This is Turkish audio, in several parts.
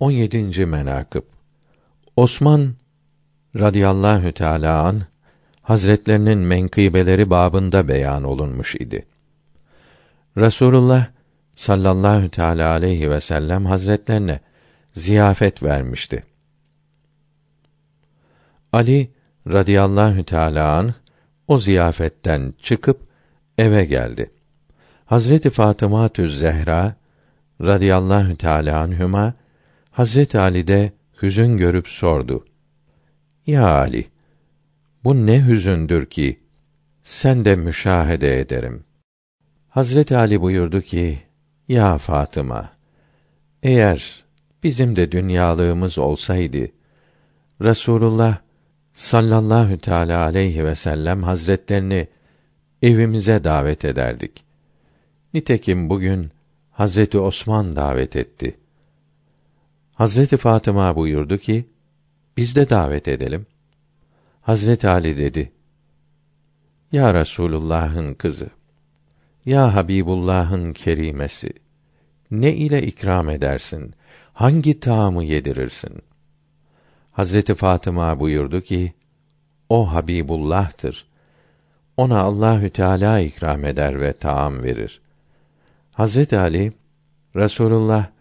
17. menakıb Osman radıyallahu teala an Hazretlerinin menkıbeleri babında beyan olunmuş idi. Resulullah sallallahu teala aleyhi ve sellem Hazretlerine ziyafet vermişti. Ali radıyallahu teala an o ziyafetten çıkıp eve geldi. Hazreti Fatıma Zehra radıyallahu teala anhuma Hazreti Ali de hüzün görüp sordu. Ya Ali, bu ne hüzündür ki sen de müşahede ederim. Hazreti Ali buyurdu ki: Ya Fatıma, eğer bizim de dünyalığımız olsaydı Resulullah sallallahu teala aleyhi ve sellem hazretlerini evimize davet ederdik. Nitekim bugün Hazreti Osman davet etti. Hazreti Fatıma buyurdu ki, biz de davet edelim. Hazreti Ali dedi, Ya Resulullah'ın kızı, Ya Habibullah'ın kerimesi, ne ile ikram edersin, hangi taamı yedirirsin? Hazreti Fatıma buyurdu ki, o Habibullah'tır. Ona Allahü Teala ikram eder ve taam verir. Hazreti Ali Resulullah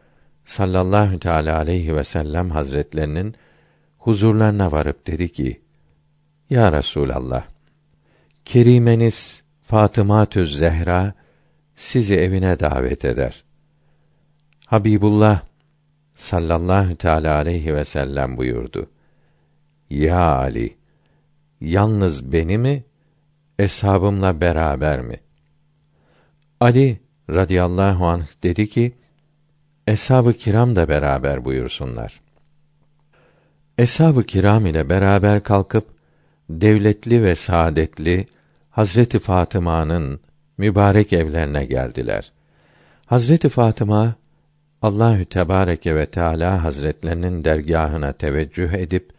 sallallahu teala aleyhi ve sellem hazretlerinin huzurlarına varıp dedi ki: Ya Resulallah, kerimeniz Fatıma Tüz Zehra sizi evine davet eder. Habibullah sallallahu teala aleyhi ve sellem buyurdu. Ya Ali, yalnız beni mi, eshabımla beraber mi? Ali radıyallahu anh dedi ki, Eshab-ı kiram da beraber buyursunlar. Eshab-ı kiram ile beraber kalkıp devletli ve saadetli Hazreti Fatıma'nın mübarek evlerine geldiler. Hazreti Fatıma Allahü Tebareke ve Teala Hazretlerinin dergahına teveccüh edip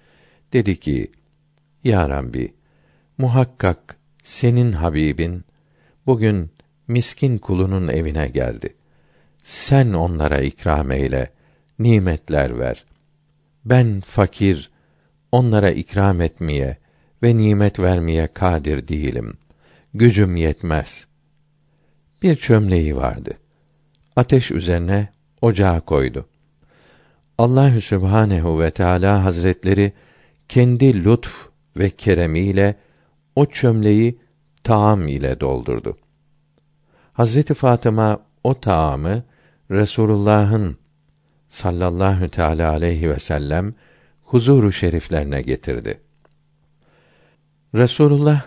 dedi ki: Ya Rabbi, muhakkak senin Habibin bugün miskin kulunun evine geldi. Sen onlara ikram eyle, nimetler ver. Ben fakir, onlara ikram etmeye ve nimet vermeye kadir değilim. Gücüm yetmez. Bir çömleği vardı. Ateş üzerine ocağa koydu. Allahü Sübhanehu ve Teala Hazretleri kendi lütf ve keremiyle o çömleği taam ile doldurdu. Hazreti Fatıma o taamı Resulullah'ın sallallahu teala aleyhi ve sellem huzuru şeriflerine getirdi. Resulullah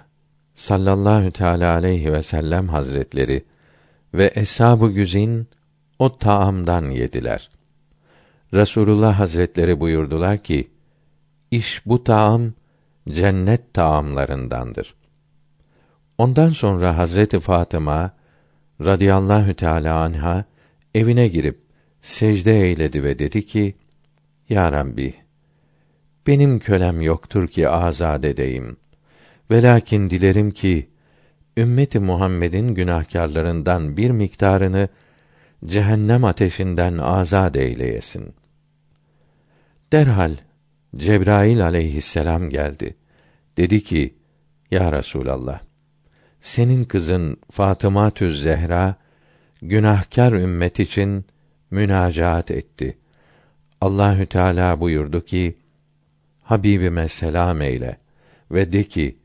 sallallahu teala aleyhi ve sellem hazretleri ve eshab-ı güzin o taamdan yediler. Resulullah hazretleri buyurdular ki: İş bu taam cennet taamlarındandır. Ondan sonra Hazreti Fatıma radıyallahu teala anha evine girip secde eyledi ve dedi ki: Ya Rabbi, benim kölem yoktur ki azad edeyim. Velakin dilerim ki ümmeti Muhammed'in günahkarlarından bir miktarını cehennem ateşinden azad eyleyesin. Derhal Cebrail aleyhisselam geldi. Dedi ki: Ya Resulallah, senin kızın Fatıma Zehra günahkar ümmet için münacaat etti. Allahü Teala buyurdu ki: Habibime selam eyle ve de ki: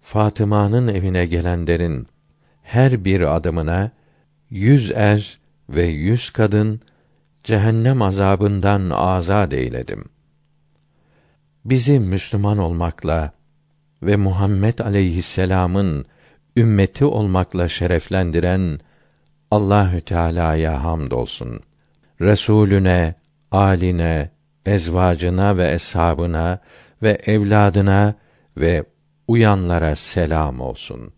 Fatıma'nın evine gelenlerin her bir adımına yüz er ve yüz kadın cehennem azabından azad eyledim. Bizi Müslüman olmakla ve Muhammed aleyhisselam'ın ümmeti olmakla şereflendiren Allahü Teala'ya hamdolsun. Resulüne, aline, ezvacına ve eshabına ve evladına ve uyanlara selam olsun.''